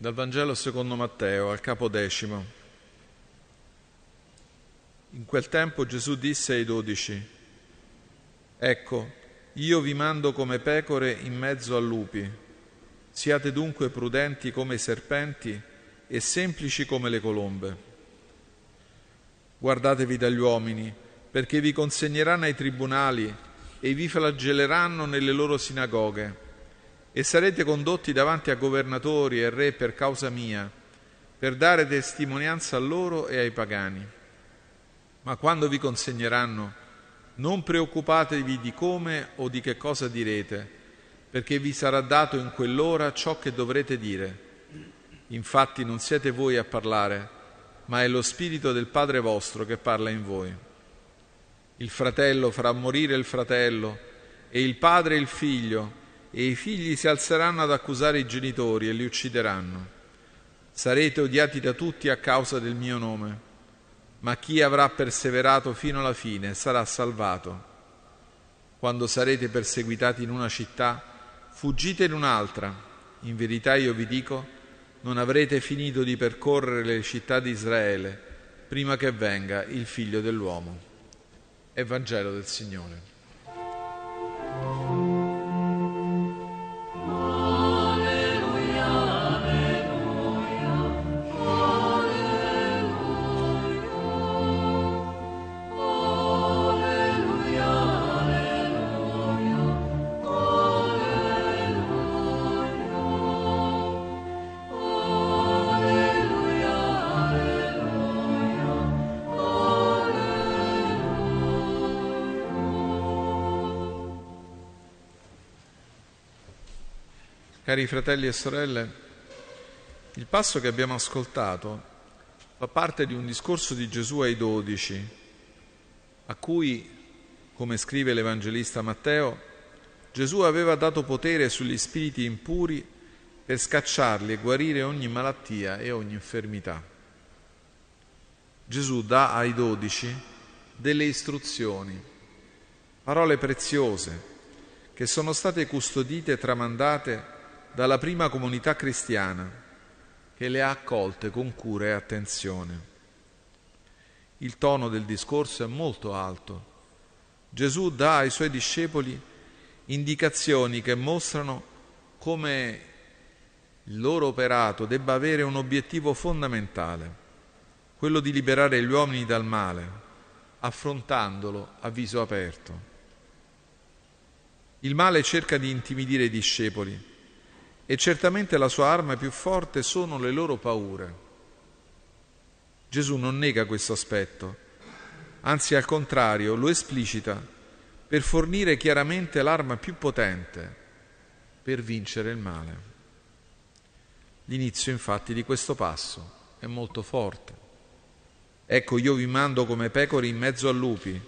Dal Vangelo secondo Matteo, al capo decimo. In quel tempo Gesù disse ai dodici, Ecco, io vi mando come pecore in mezzo a lupi. Siate dunque prudenti come i serpenti e semplici come le colombe. Guardatevi dagli uomini, perché vi consegneranno ai tribunali e vi flagelleranno nelle loro sinagoghe e sarete condotti davanti a governatori e re per causa mia, per dare testimonianza a loro e ai pagani. Ma quando vi consegneranno, non preoccupatevi di come o di che cosa direte, perché vi sarà dato in quell'ora ciò che dovrete dire. Infatti non siete voi a parlare, ma è lo Spirito del Padre vostro che parla in voi. Il fratello farà morire il fratello e il padre il figlio, e i figli si alzeranno ad accusare i genitori e li uccideranno. Sarete odiati da tutti a causa del mio nome, ma chi avrà perseverato fino alla fine sarà salvato. Quando sarete perseguitati in una città, fuggite in un'altra. In verità io vi dico, non avrete finito di percorrere le città di Israele prima che venga il figlio dell'uomo. Evangelo del Signore. Cari fratelli e sorelle, il passo che abbiamo ascoltato fa parte di un discorso di Gesù ai dodici, a cui, come scrive l'Evangelista Matteo, Gesù aveva dato potere sugli spiriti impuri per scacciarli e guarire ogni malattia e ogni infermità. Gesù dà ai dodici delle istruzioni, parole preziose che sono state custodite e tramandate dalla prima comunità cristiana che le ha accolte con cura e attenzione. Il tono del discorso è molto alto. Gesù dà ai suoi discepoli indicazioni che mostrano come il loro operato debba avere un obiettivo fondamentale, quello di liberare gli uomini dal male, affrontandolo a viso aperto. Il male cerca di intimidire i discepoli, e certamente la sua arma più forte sono le loro paure. Gesù non nega questo aspetto, anzi al contrario lo esplicita per fornire chiaramente l'arma più potente per vincere il male. L'inizio infatti di questo passo è molto forte. Ecco io vi mando come pecore in mezzo a lupi,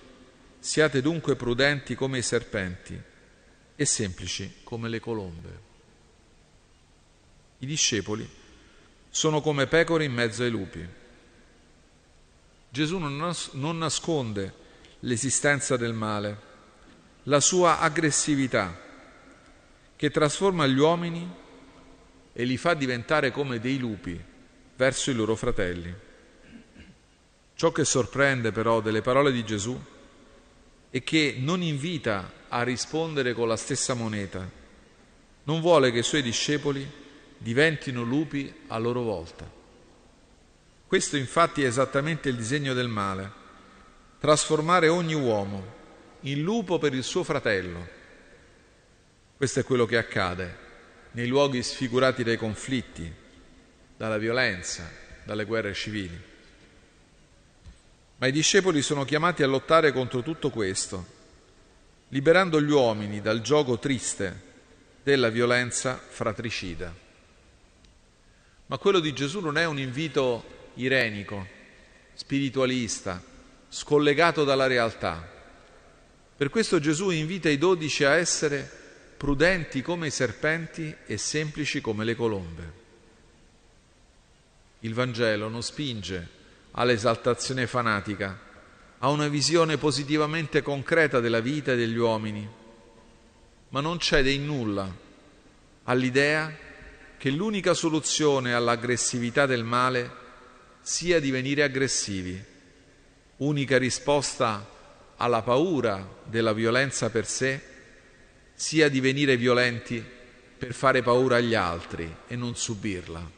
siate dunque prudenti come i serpenti e semplici come le colombe. I discepoli sono come pecore in mezzo ai lupi. Gesù non, nas- non nasconde l'esistenza del male, la sua aggressività, che trasforma gli uomini e li fa diventare come dei lupi verso i loro fratelli. Ciò che sorprende però delle parole di Gesù è che non invita a rispondere con la stessa moneta, non vuole che i suoi discepoli diventino lupi a loro volta. Questo infatti è esattamente il disegno del male, trasformare ogni uomo in lupo per il suo fratello. Questo è quello che accade nei luoghi sfigurati dai conflitti, dalla violenza, dalle guerre civili. Ma i discepoli sono chiamati a lottare contro tutto questo, liberando gli uomini dal gioco triste della violenza fratricida. Ma quello di Gesù non è un invito irenico, spiritualista, scollegato dalla realtà. Per questo Gesù invita i dodici a essere prudenti come i serpenti e semplici come le colombe. Il Vangelo non spinge all'esaltazione fanatica, a una visione positivamente concreta della vita e degli uomini, ma non cede in nulla all'idea che l'unica soluzione all'aggressività del male sia divenire aggressivi, unica risposta alla paura della violenza per sé sia divenire violenti per fare paura agli altri e non subirla.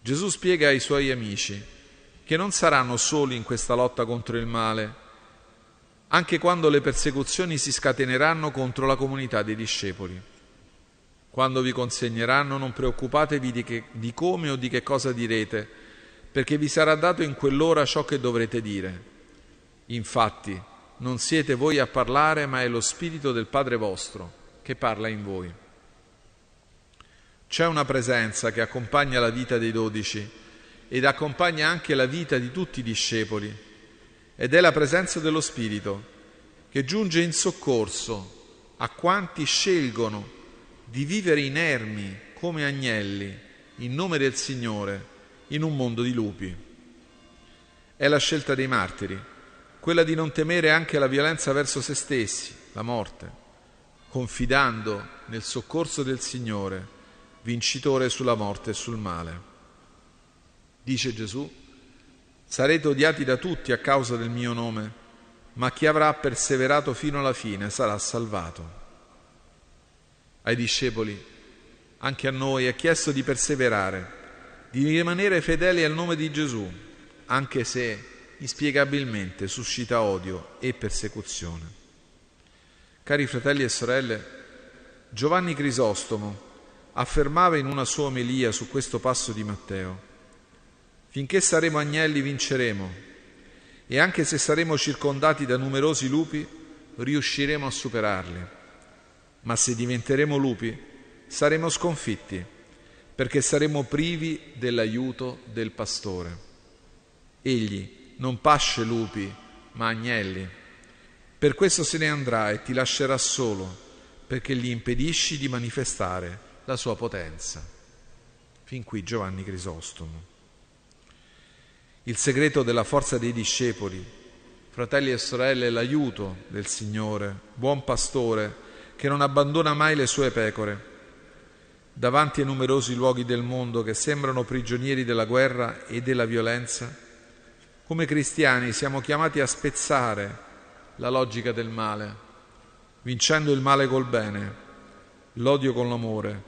Gesù spiega ai suoi amici che non saranno soli in questa lotta contro il male, anche quando le persecuzioni si scateneranno contro la comunità dei discepoli. Quando vi consegneranno non preoccupatevi di, che, di come o di che cosa direte, perché vi sarà dato in quell'ora ciò che dovrete dire. Infatti, non siete voi a parlare, ma è lo Spirito del Padre vostro che parla in voi. C'è una presenza che accompagna la vita dei dodici ed accompagna anche la vita di tutti i discepoli, ed è la presenza dello Spirito che giunge in soccorso a quanti scelgono di vivere inermi come agnelli in nome del Signore in un mondo di lupi. È la scelta dei martiri, quella di non temere anche la violenza verso se stessi, la morte, confidando nel soccorso del Signore, vincitore sulla morte e sul male. Dice Gesù, sarete odiati da tutti a causa del mio nome, ma chi avrà perseverato fino alla fine sarà salvato ai discepoli, anche a noi, è chiesto di perseverare, di rimanere fedeli al nome di Gesù, anche se inspiegabilmente suscita odio e persecuzione. Cari fratelli e sorelle, Giovanni Crisostomo affermava in una sua omelia su questo passo di Matteo, finché saremo agnelli vinceremo e anche se saremo circondati da numerosi lupi riusciremo a superarli ma se diventeremo lupi saremo sconfitti perché saremo privi dell'aiuto del pastore. Egli non pasce lupi, ma agnelli. Per questo se ne andrà e ti lascerà solo, perché gli impedisci di manifestare la sua potenza. Fin qui Giovanni Crisostomo. Il segreto della forza dei discepoli, fratelli e sorelle, l'aiuto del Signore, buon pastore, che non abbandona mai le sue pecore. Davanti ai numerosi luoghi del mondo che sembrano prigionieri della guerra e della violenza, come cristiani siamo chiamati a spezzare la logica del male, vincendo il male col bene, l'odio con l'amore,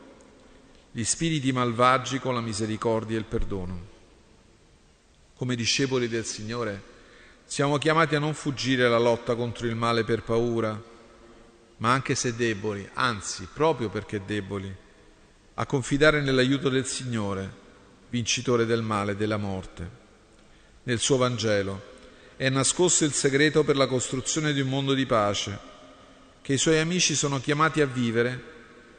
gli spiriti malvagi con la misericordia e il perdono. Come discepoli del Signore siamo chiamati a non fuggire la lotta contro il male per paura, ma anche se deboli, anzi proprio perché deboli, a confidare nell'aiuto del Signore, vincitore del male e della morte. Nel suo Vangelo è nascosto il segreto per la costruzione di un mondo di pace, che i suoi amici sono chiamati a vivere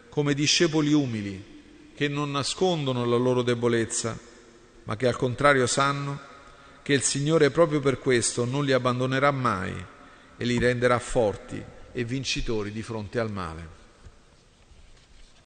come discepoli umili, che non nascondono la loro debolezza, ma che al contrario sanno che il Signore proprio per questo non li abbandonerà mai e li renderà forti e vincitori di fronte al male.